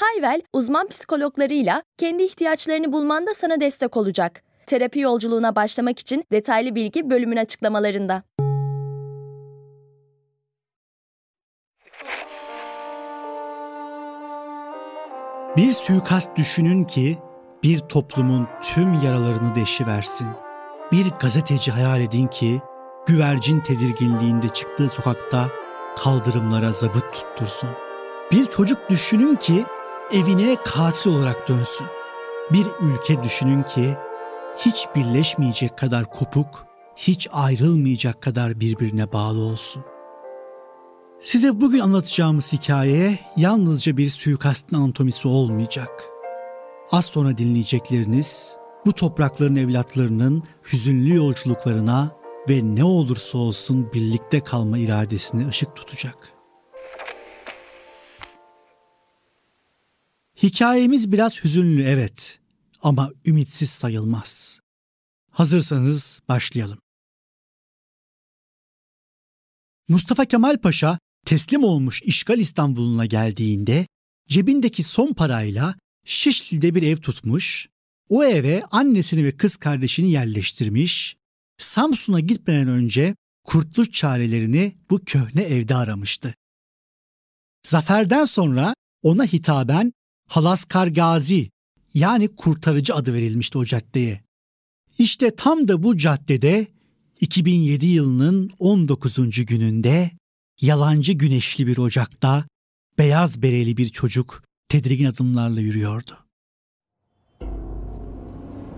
Hayvel, uzman psikologlarıyla kendi ihtiyaçlarını bulmanda sana destek olacak. Terapi yolculuğuna başlamak için detaylı bilgi bölümün açıklamalarında. Bir suikast düşünün ki bir toplumun tüm yaralarını deşiversin. Bir gazeteci hayal edin ki güvercin tedirginliğinde çıktığı sokakta kaldırımlara zabıt tuttursun. Bir çocuk düşünün ki evine katil olarak dönsün. Bir ülke düşünün ki hiç birleşmeyecek kadar kopuk, hiç ayrılmayacak kadar birbirine bağlı olsun. Size bugün anlatacağımız hikaye yalnızca bir suikastın anatomisi olmayacak. Az sonra dinleyecekleriniz bu toprakların evlatlarının hüzünlü yolculuklarına ve ne olursa olsun birlikte kalma iradesine ışık tutacak. Hikayemiz biraz hüzünlü evet ama ümitsiz sayılmaz. Hazırsanız başlayalım. Mustafa Kemal Paşa teslim olmuş işgal İstanbul'una geldiğinde cebindeki son parayla Şişli'de bir ev tutmuş, o eve annesini ve kız kardeşini yerleştirmiş, Samsun'a gitmeden önce kurtuluş çarelerini bu köhne evde aramıştı. Zaferden sonra ona hitaben Halaskar Gazi yani kurtarıcı adı verilmişti o caddeye. İşte tam da bu caddede 2007 yılının 19. gününde yalancı güneşli bir ocakta beyaz bereli bir çocuk tedirgin adımlarla yürüyordu.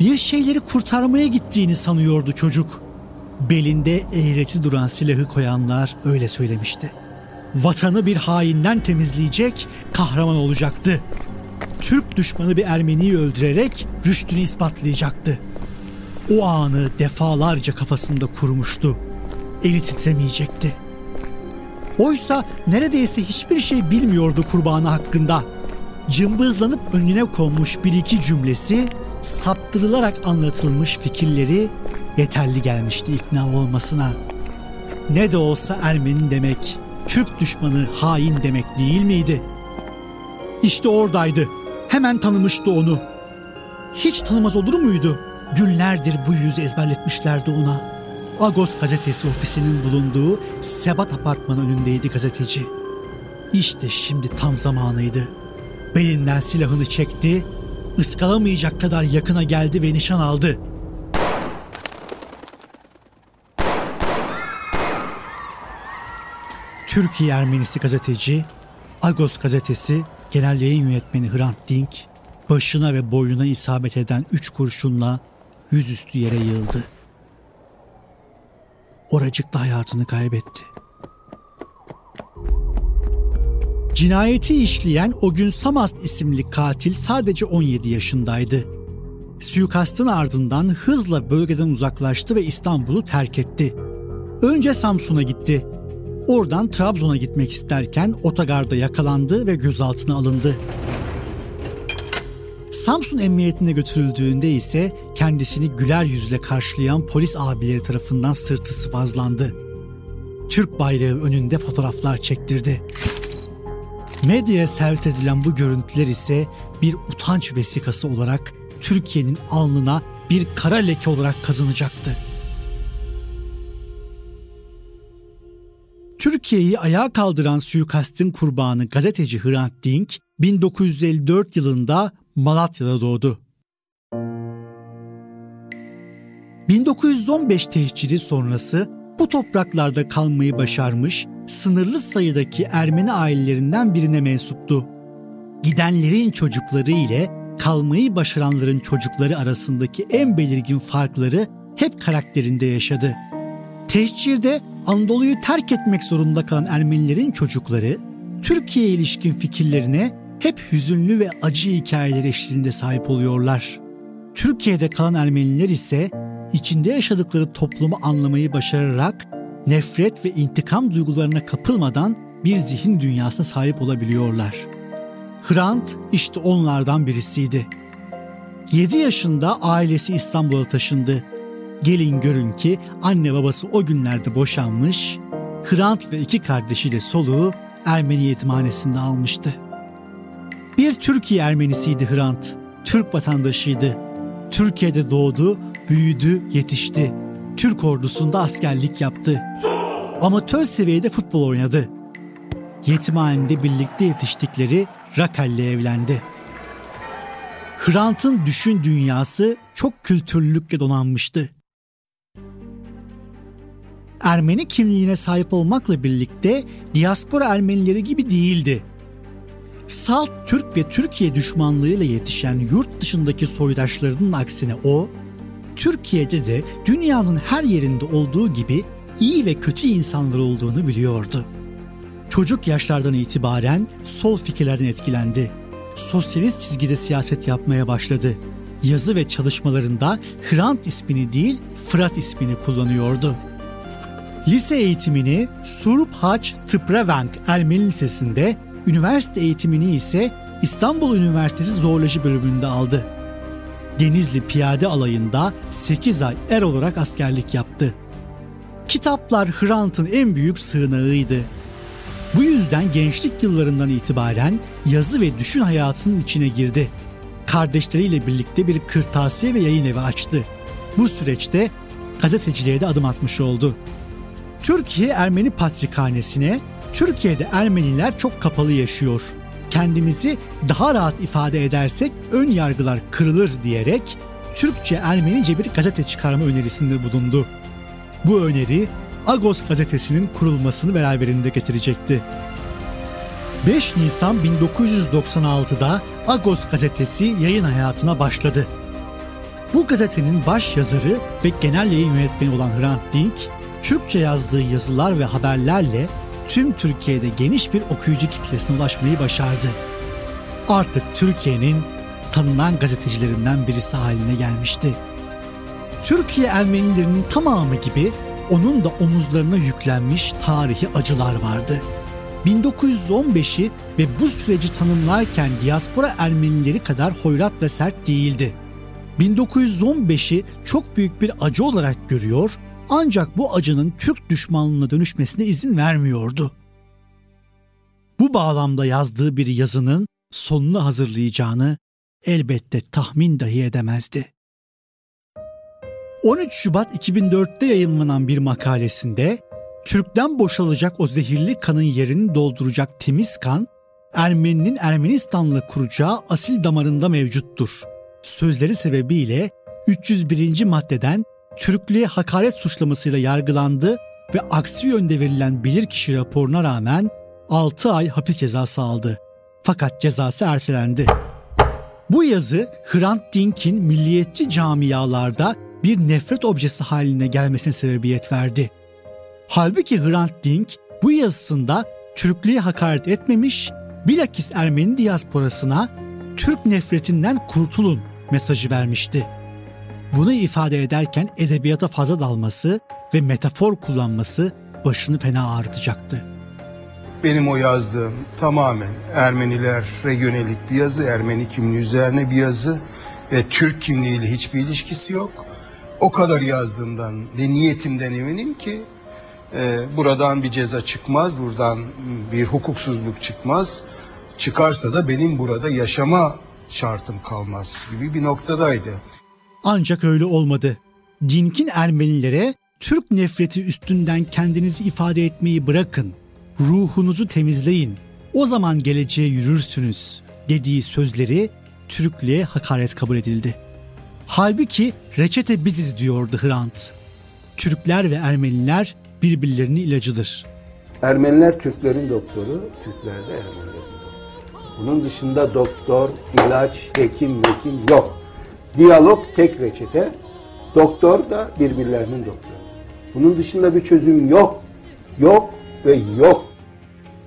Bir şeyleri kurtarmaya gittiğini sanıyordu çocuk. Belinde eğreti duran silahı koyanlar öyle söylemişti. Vatanı bir hainden temizleyecek, kahraman olacaktı. Türk düşmanı bir Ermeniyi öldürerek rüştünü ispatlayacaktı. O anı defalarca kafasında kurmuştu. Eli titremeyecekti. Oysa neredeyse hiçbir şey bilmiyordu kurbanı hakkında. Cımbızlanıp önüne konmuş bir iki cümlesi, saptırılarak anlatılmış fikirleri yeterli gelmişti ikna olmasına. Ne de olsa Ermeni demek, Türk düşmanı hain demek değil miydi? İşte oradaydı. Hemen tanımıştı onu. Hiç tanımaz olur muydu? Günlerdir bu yüzü ezberletmişlerdi ona. Agos gazetesi ofisinin bulunduğu Sebat apartmanı önündeydi gazeteci. İşte şimdi tam zamanıydı. Belinden silahını çekti, ıskalamayacak kadar yakına geldi ve nişan aldı. Türkiye Ermenisi gazeteci, Agos gazetesi genel yayın yönetmeni Hrant Dink, başına ve boynuna isabet eden üç kurşunla yüzüstü yere yığıldı. Oracıkta hayatını kaybetti. Cinayeti işleyen o gün Samast isimli katil sadece 17 yaşındaydı. Suikastın ardından hızla bölgeden uzaklaştı ve İstanbul'u terk etti. Önce Samsun'a gitti. Oradan Trabzon'a gitmek isterken otogarda yakalandı ve gözaltına alındı. Samsun Emniyetine götürüldüğünde ise kendisini güler yüzle karşılayan polis abileri tarafından sırtı sıvazlandı. Türk bayrağı önünde fotoğraflar çektirdi. Medyaya servis edilen bu görüntüler ise bir utanç vesikası olarak Türkiye'nin alnına bir kara leke olarak kazanacaktı. Türkiye'yi ayağa kaldıran suikastin kurbanı gazeteci Hrant Dink 1954 yılında Malatya'da doğdu. 1915 tehciri sonrası bu topraklarda kalmayı başarmış sınırlı sayıdaki Ermeni ailelerinden birine mensuptu. Gidenlerin çocukları ile kalmayı başaranların çocukları arasındaki en belirgin farkları hep karakterinde yaşadı. Tehcirde Anadolu'yu terk etmek zorunda kalan Ermenilerin çocukları Türkiye ilişkin fikirlerine hep hüzünlü ve acı hikayeler eşliğinde sahip oluyorlar. Türkiye'de kalan Ermeniler ise içinde yaşadıkları toplumu anlamayı başararak nefret ve intikam duygularına kapılmadan bir zihin dünyasına sahip olabiliyorlar. Hrant işte onlardan birisiydi. 7 yaşında ailesi İstanbul'a taşındı. Gelin görün ki anne babası o günlerde boşanmış, Hrant ve iki kardeşiyle soluğu Ermeni yetimhanesinde almıştı. Bir Türkiye Ermenisiydi Hrant. Türk vatandaşıydı. Türkiye'de doğdu, büyüdü, yetişti. Türk ordusunda askerlik yaptı. Amatör seviyede futbol oynadı. Yetimhanede birlikte yetiştikleri Rakel'le evlendi. Hrant'ın düşün dünyası çok kültürlülükle donanmıştı. Ermeni kimliğine sahip olmakla birlikte diaspora Ermenileri gibi değildi. Salt Türk ve Türkiye düşmanlığıyla yetişen yurt dışındaki soydaşlarının aksine o, Türkiye'de de dünyanın her yerinde olduğu gibi iyi ve kötü insanlar olduğunu biliyordu. Çocuk yaşlardan itibaren sol fikirlerden etkilendi. Sosyalist çizgide siyaset yapmaya başladı. Yazı ve çalışmalarında Hrant ismini değil Fırat ismini kullanıyordu. Lise eğitimini Surp Haç Tıprevenk Ermeni Lisesi'nde, üniversite eğitimini ise İstanbul Üniversitesi Zooloji bölümünde aldı. Denizli Piyade Alayı'nda 8 ay er olarak askerlik yaptı. Kitaplar Hrant'ın en büyük sığınağıydı. Bu yüzden gençlik yıllarından itibaren yazı ve düşün hayatının içine girdi. Kardeşleriyle birlikte bir kırtasiye ve yayın evi açtı. Bu süreçte gazeteciliğe de adım atmış oldu. Türkiye Ermeni Patrikhanesi'ne Türkiye'de Ermeniler çok kapalı yaşıyor. Kendimizi daha rahat ifade edersek ön yargılar kırılır diyerek Türkçe Ermenice bir gazete çıkarma önerisinde bulundu. Bu öneri Agos gazetesinin kurulmasını beraberinde getirecekti. 5 Nisan 1996'da Agos gazetesi yayın hayatına başladı. Bu gazetenin baş yazarı ve genel yayın yönetmeni olan Hrant Dink, Türkçe yazdığı yazılar ve haberlerle tüm Türkiye'de geniş bir okuyucu kitlesine ulaşmayı başardı. Artık Türkiye'nin tanınan gazetecilerinden birisi haline gelmişti. Türkiye Ermenilerinin tamamı gibi onun da omuzlarına yüklenmiş tarihi acılar vardı. 1915'i ve bu süreci tanımlarken diaspora Ermenileri kadar hoyrat ve sert değildi. 1915'i çok büyük bir acı olarak görüyor ancak bu acının Türk düşmanlığına dönüşmesine izin vermiyordu. Bu bağlamda yazdığı bir yazının sonunu hazırlayacağını elbette tahmin dahi edemezdi. 13 Şubat 2004'te yayınlanan bir makalesinde Türk'ten boşalacak o zehirli kanın yerini dolduracak temiz kan Ermeninin Ermenistan'la kuracağı asil damarında mevcuttur. Sözleri sebebiyle 301. maddeden Türklüğe hakaret suçlamasıyla yargılandı ve aksi yönde verilen bilirkişi raporuna rağmen 6 ay hapis cezası aldı. Fakat cezası ertelendi. Bu yazı Hrant Dink'in milliyetçi camialarda bir nefret objesi haline gelmesine sebebiyet verdi. Halbuki Hrant Dink bu yazısında Türklüğe hakaret etmemiş, bilakis Ermeni diasporasına Türk nefretinden kurtulun mesajı vermişti. Bunu ifade ederken edebiyata fazla dalması ve metafor kullanması başını fena ağrıtacaktı. Benim o yazdığım tamamen Ermeniler yönelik bir yazı, Ermeni kimliği üzerine bir yazı ve Türk kimliğiyle hiçbir ilişkisi yok. O kadar yazdığımdan ve niyetimden eminim ki e, buradan bir ceza çıkmaz, buradan bir hukuksuzluk çıkmaz. Çıkarsa da benim burada yaşama şartım kalmaz gibi bir noktadaydı. Ancak öyle olmadı. Dink'in Ermenilere Türk nefreti üstünden kendinizi ifade etmeyi bırakın, ruhunuzu temizleyin, o zaman geleceğe yürürsünüz dediği sözleri Türklüğe hakaret kabul edildi. Halbuki reçete biziz diyordu Hrant. Türkler ve Ermeniler birbirlerinin ilacıdır. Ermeniler Türklerin doktoru, Türkler de Ermenilerin doktoru. Bunun dışında doktor, ilaç, hekim, hekim yok. Diyalog tek reçete, doktor da birbirlerinin doktoru. Bunun dışında bir çözüm yok, yok ve yok.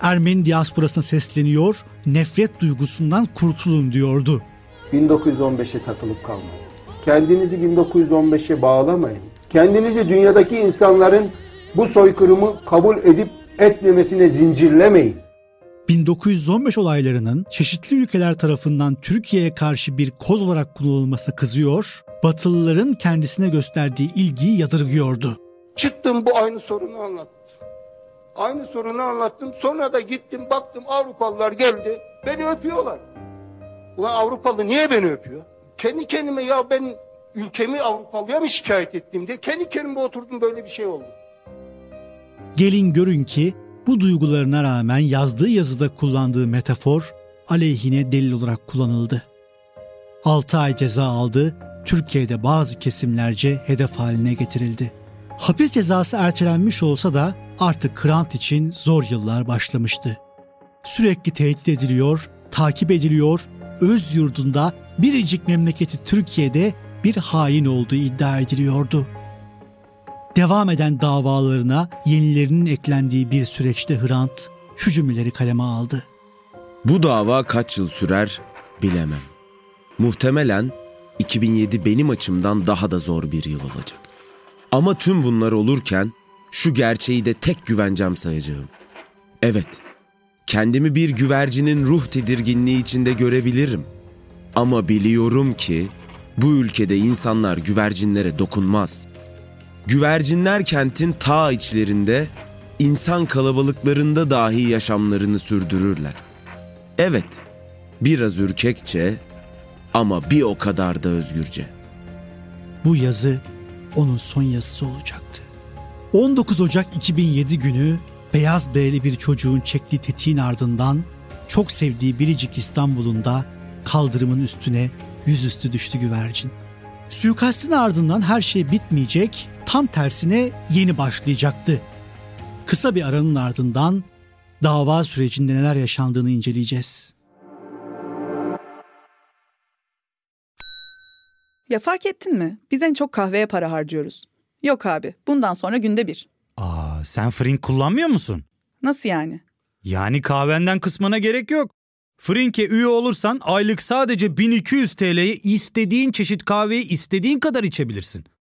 Ermeni diasporasına sesleniyor, nefret duygusundan kurtulun diyordu. 1915'e takılıp kalmayın. Kendinizi 1915'e bağlamayın. Kendinizi dünyadaki insanların bu soykırımı kabul edip etmemesine zincirlemeyin. 1915 olaylarının çeşitli ülkeler tarafından Türkiye'ye karşı bir koz olarak kullanılmasına kızıyor, Batılıların kendisine gösterdiği ilgiyi yadırgıyordu. Çıktım bu aynı sorunu anlattım. Aynı sorunu anlattım. Sonra da gittim baktım Avrupalılar geldi. Beni öpüyorlar. Ulan Avrupalı niye beni öpüyor? Kendi kendime ya ben ülkemi Avrupalıya mı şikayet ettim diye kendi kendime oturdum böyle bir şey oldu. Gelin görün ki bu duygularına rağmen yazdığı yazıda kullandığı metafor aleyhine delil olarak kullanıldı. 6 ay ceza aldı, Türkiye'de bazı kesimlerce hedef haline getirildi. Hapis cezası ertelenmiş olsa da artık Hrant için zor yıllar başlamıştı. Sürekli tehdit ediliyor, takip ediliyor, öz yurdunda biricik memleketi Türkiye'de bir hain olduğu iddia ediliyordu. Devam eden davalarına yenilerinin eklendiği bir süreçte Hrant şu cümleleri kaleme aldı. Bu dava kaç yıl sürer bilemem. Muhtemelen 2007 benim açımdan daha da zor bir yıl olacak. Ama tüm bunlar olurken şu gerçeği de tek güvencem sayacağım. Evet, kendimi bir güvercinin ruh tedirginliği içinde görebilirim. Ama biliyorum ki bu ülkede insanlar güvercinlere dokunmaz. Güvercinler kentin ta içlerinde, insan kalabalıklarında dahi yaşamlarını sürdürürler. Evet, biraz ürkekçe ama bir o kadar da özgürce. Bu yazı onun son yazısı olacaktı. 19 Ocak 2007 günü beyaz bereli bir çocuğun çektiği tetiğin ardından çok sevdiği Biricik İstanbul'unda kaldırımın üstüne yüzüstü düştü güvercin. Suikastin ardından her şey bitmeyecek, tam tersine yeni başlayacaktı. Kısa bir aranın ardından dava sürecinde neler yaşandığını inceleyeceğiz. Ya fark ettin mi? Biz en çok kahveye para harcıyoruz. Yok abi, bundan sonra günde bir. Aa, sen Frink kullanmıyor musun? Nasıl yani? Yani kahvenden kısmına gerek yok. Frink'e üye olursan aylık sadece 1200 TL'ye istediğin çeşit kahveyi istediğin kadar içebilirsin.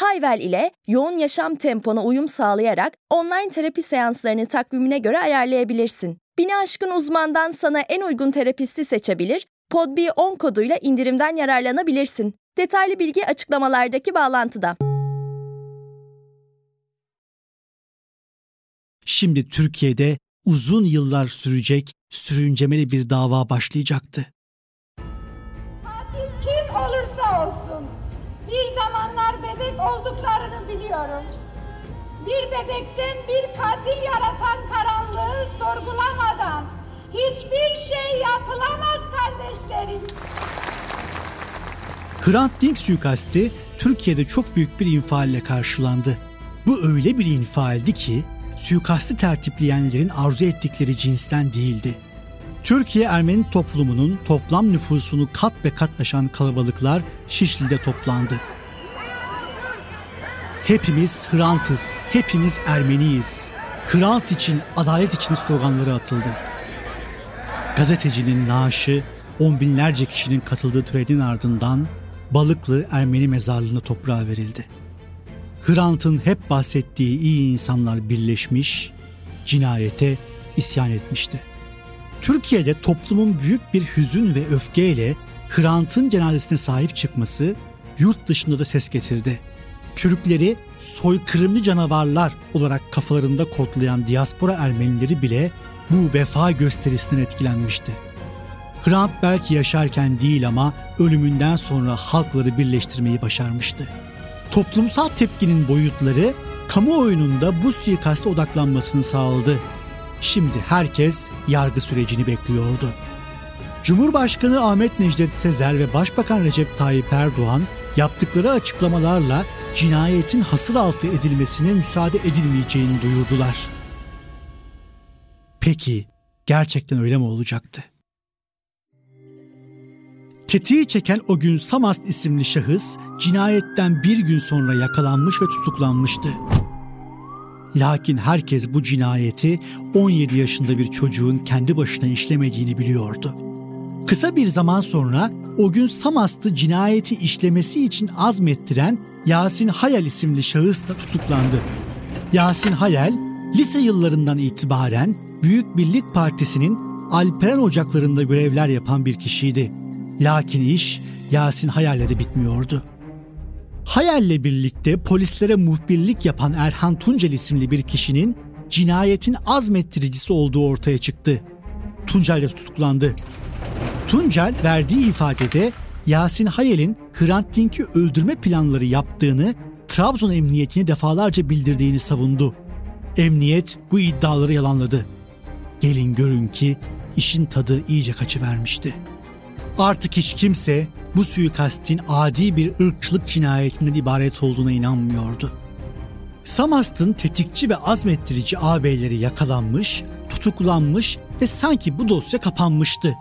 Hayvel ile yoğun yaşam tempona uyum sağlayarak online terapi seanslarını takvimine göre ayarlayabilirsin. Bini aşkın uzmandan sana en uygun terapisti seçebilir, podb10 koduyla indirimden yararlanabilirsin. Detaylı bilgi açıklamalardaki bağlantıda. Şimdi Türkiye'de uzun yıllar sürecek sürüncemeli bir dava başlayacaktı. Bir bebekten bir katil yaratan karanlığı sorgulamadan hiçbir şey yapılamaz kardeşlerim. Hrant Dink suikasti Türkiye'de çok büyük bir infialle karşılandı. Bu öyle bir infialdi ki suikasti tertipleyenlerin arzu ettikleri cinsten değildi. Türkiye Ermeni toplumunun toplam nüfusunu kat ve kat aşan kalabalıklar Şişli'de toplandı. Hepimiz Hrant'ız, hepimiz Ermeniyiz. Hrant için, adalet için sloganları atıldı. Gazetecinin naaşı on binlerce kişinin katıldığı törenin ardından Balıklı Ermeni mezarlığına toprağa verildi. Hrant'ın hep bahsettiği iyi insanlar birleşmiş, cinayete isyan etmişti. Türkiye'de toplumun büyük bir hüzün ve öfkeyle Hrant'ın cenazesine sahip çıkması yurt dışında da ses getirdi. Türkleri soykırımlı canavarlar olarak kafalarında kodlayan diaspora Ermenileri bile bu vefa gösterisinden etkilenmişti. Hrant belki yaşarken değil ama ölümünden sonra halkları birleştirmeyi başarmıştı. Toplumsal tepkinin boyutları kamuoyunun bu suikaste odaklanmasını sağladı. Şimdi herkes yargı sürecini bekliyordu. Cumhurbaşkanı Ahmet Necdet Sezer ve Başbakan Recep Tayyip Erdoğan yaptıkları açıklamalarla cinayetin hasıl altı edilmesine müsaade edilmeyeceğini duyurdular. Peki gerçekten öyle mi olacaktı? Tetiği çeken o gün Samast isimli şahıs cinayetten bir gün sonra yakalanmış ve tutuklanmıştı. Lakin herkes bu cinayeti 17 yaşında bir çocuğun kendi başına işlemediğini biliyordu. Kısa bir zaman sonra o gün Samast'ı cinayeti işlemesi için azmettiren Yasin Hayal isimli şahıs da tutuklandı. Yasin Hayal, lise yıllarından itibaren Büyük Birlik Partisi'nin Alperen Ocaklarında görevler yapan bir kişiydi. Lakin iş Yasin Hayal'le de bitmiyordu. Hayal'le birlikte polislere muhbirlik yapan Erhan Tuncel isimli bir kişinin cinayetin azmettiricisi olduğu ortaya çıktı. Tuncel de tutuklandı. Tuncel verdiği ifadede Yasin Hayal'in Hrant Dink'i öldürme planları yaptığını Trabzon Emniyetine defalarca bildirdiğini savundu. Emniyet bu iddiaları yalanladı. Gelin görün ki işin tadı iyice kaçıvermişti. Artık hiç kimse bu suikastin adi bir ırkçılık cinayetinden ibaret olduğuna inanmıyordu. Samast'ın tetikçi ve azmettirici ağabeyleri yakalanmış, tutuklanmış ve sanki bu dosya kapanmıştı.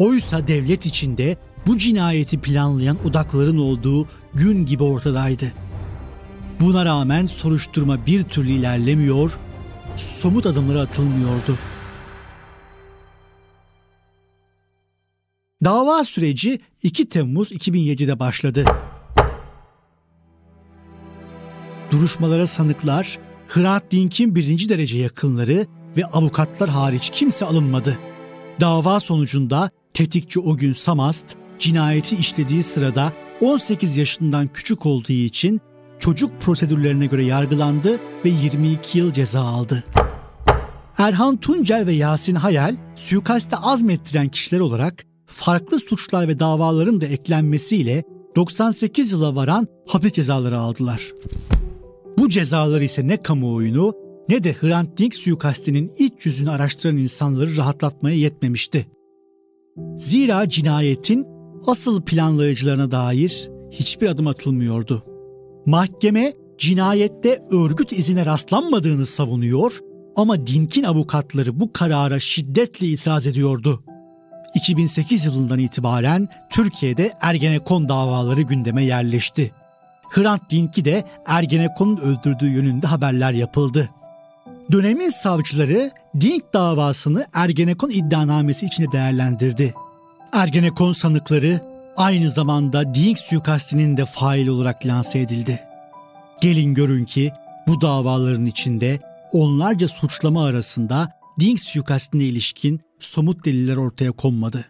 Oysa devlet içinde bu cinayeti planlayan odakların olduğu gün gibi ortadaydı. Buna rağmen soruşturma bir türlü ilerlemiyor, somut adımları atılmıyordu. Dava süreci 2 Temmuz 2007'de başladı. Duruşmalara sanıklar, Hrant Dink'in birinci derece yakınları ve avukatlar hariç kimse alınmadı. Dava sonucunda tetikçi o gün Samast, cinayeti işlediği sırada 18 yaşından küçük olduğu için çocuk prosedürlerine göre yargılandı ve 22 yıl ceza aldı. Erhan Tuncel ve Yasin Hayal suikaste azmettiren kişiler olarak farklı suçlar ve davaların da eklenmesiyle 98 yıla varan hapis cezaları aldılar. Bu cezalar ise ne kamuoyunu ne de Hrant Dink suikastinin iç yüzünü araştıran insanları rahatlatmaya yetmemişti. Zira cinayetin asıl planlayıcılarına dair hiçbir adım atılmıyordu. Mahkeme cinayette örgüt izine rastlanmadığını savunuyor ama Dink'in avukatları bu karara şiddetle itiraz ediyordu. 2008 yılından itibaren Türkiye'de Ergenekon davaları gündeme yerleşti. Hrant Dink'i de Ergenekon'un öldürdüğü yönünde haberler yapıldı. Dönemin savcıları Dink davasını Ergenekon iddianamesi içinde değerlendirdi. Ergenekon sanıkları aynı zamanda Dink suikastinin de fail olarak lanse edildi. Gelin görün ki bu davaların içinde onlarca suçlama arasında Dink suikastine ilişkin somut deliller ortaya konmadı.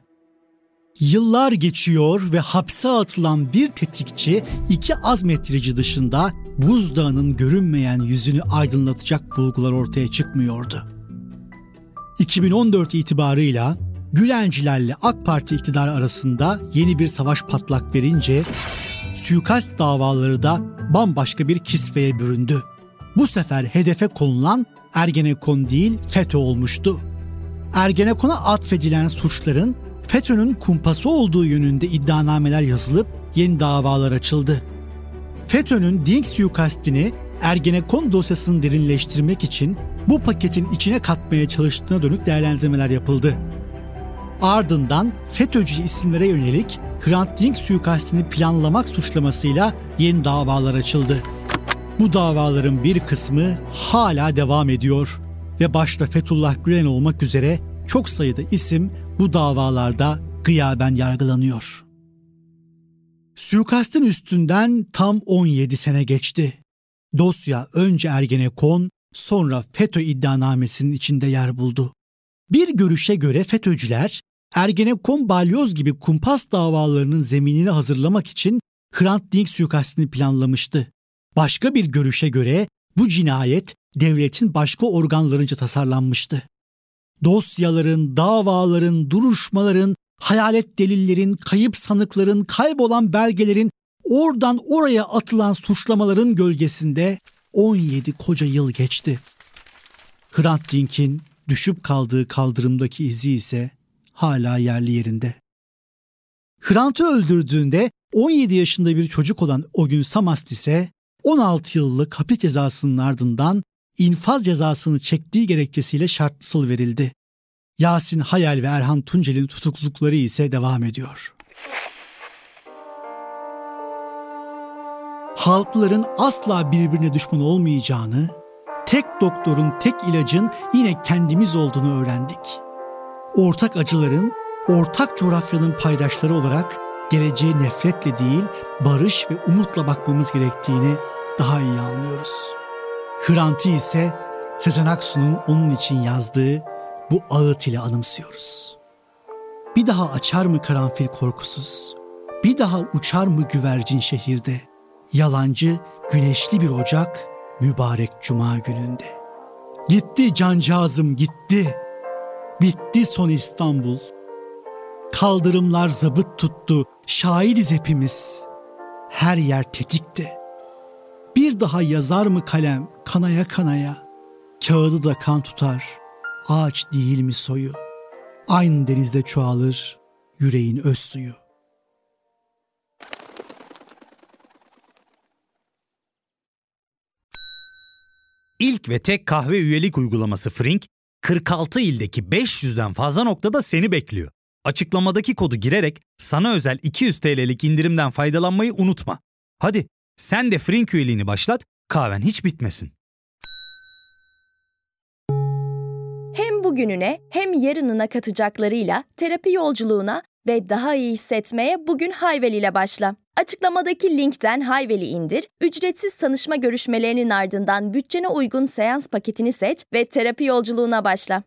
Yıllar geçiyor ve hapse atılan bir tetikçi iki azmettirici dışında buzdağının görünmeyen yüzünü aydınlatacak bulgular ortaya çıkmıyordu. 2014 itibarıyla Gülencilerle AK Parti iktidarı arasında yeni bir savaş patlak verince suikast davaları da bambaşka bir kisveye büründü. Bu sefer hedefe konulan Ergenekon değil FETÖ olmuştu. Ergenekon'a atfedilen suçların FETÖ'nün kumpası olduğu yönünde iddianameler yazılıp yeni davalar açıldı. FETÖ'nün Dink suikastini Ergenekon dosyasını derinleştirmek için bu paketin içine katmaya çalıştığına dönük değerlendirmeler yapıldı. Ardından FETÖ'cü isimlere yönelik Hrant Dink suikastini planlamak suçlamasıyla yeni davalar açıldı. Bu davaların bir kısmı hala devam ediyor ve başta Fethullah Gülen olmak üzere çok sayıda isim bu davalarda gıyaben yargılanıyor. Suikastın üstünden tam 17 sene geçti. Dosya önce Ergenekon, sonra FETÖ iddianamesinin içinde yer buldu. Bir görüşe göre FETÖ'cüler Ergenekon balyoz gibi kumpas davalarının zeminini hazırlamak için Hrant Dink suikastini planlamıştı. Başka bir görüşe göre bu cinayet devletin başka organlarınca tasarlanmıştı. Dosyaların, davaların, duruşmaların, hayalet delillerin, kayıp sanıkların, kaybolan belgelerin, oradan oraya atılan suçlamaların gölgesinde 17 koca yıl geçti. Hrant Dink'in düşüp kaldığı kaldırımdaki izi ise hala yerli yerinde. Hrant'ı öldürdüğünde 17 yaşında bir çocuk olan o gün Samast ise 16 yıllık hapis cezasının ardından infaz cezasını çektiği gerekçesiyle şartsız verildi. Yasin Hayal ve Erhan Tuncel'in tutuklulukları ise devam ediyor. Halkların asla birbirine düşman olmayacağını, tek doktorun, tek ilacın yine kendimiz olduğunu öğrendik. Ortak acıların, ortak coğrafyanın paydaşları olarak geleceğe nefretle değil, barış ve umutla bakmamız gerektiğini daha iyi anlıyoruz. Hrant'ı ise Sezen Aksu'nun onun için yazdığı bu ağıt ile anımsıyoruz. Bir daha açar mı karanfil korkusuz? Bir daha uçar mı güvercin şehirde? Yalancı, güneşli bir ocak, mübarek cuma gününde. Gitti cancağızım gitti. Bitti son İstanbul. Kaldırımlar zabıt tuttu, şahidiz hepimiz. Her yer tetikte. Bir daha yazar mı kalem kanaya kanaya? Kağıdı da kan tutar, ağaç değil mi soyu? Aynı denizde çoğalır yüreğin öz suyu. İlk ve tek kahve üyelik uygulaması Frink, 46 ildeki 500'den fazla noktada seni bekliyor. Açıklamadaki kodu girerek sana özel 200 TL'lik indirimden faydalanmayı unutma. Hadi sen de Frink üyeliğini başlat, kahven hiç bitmesin. Hem bugününe hem yarınına katacaklarıyla terapi yolculuğuna ve daha iyi hissetmeye bugün Hayvel ile başla. Açıklamadaki linkten Hayvel'i indir, ücretsiz tanışma görüşmelerinin ardından bütçene uygun seans paketini seç ve terapi yolculuğuna başla.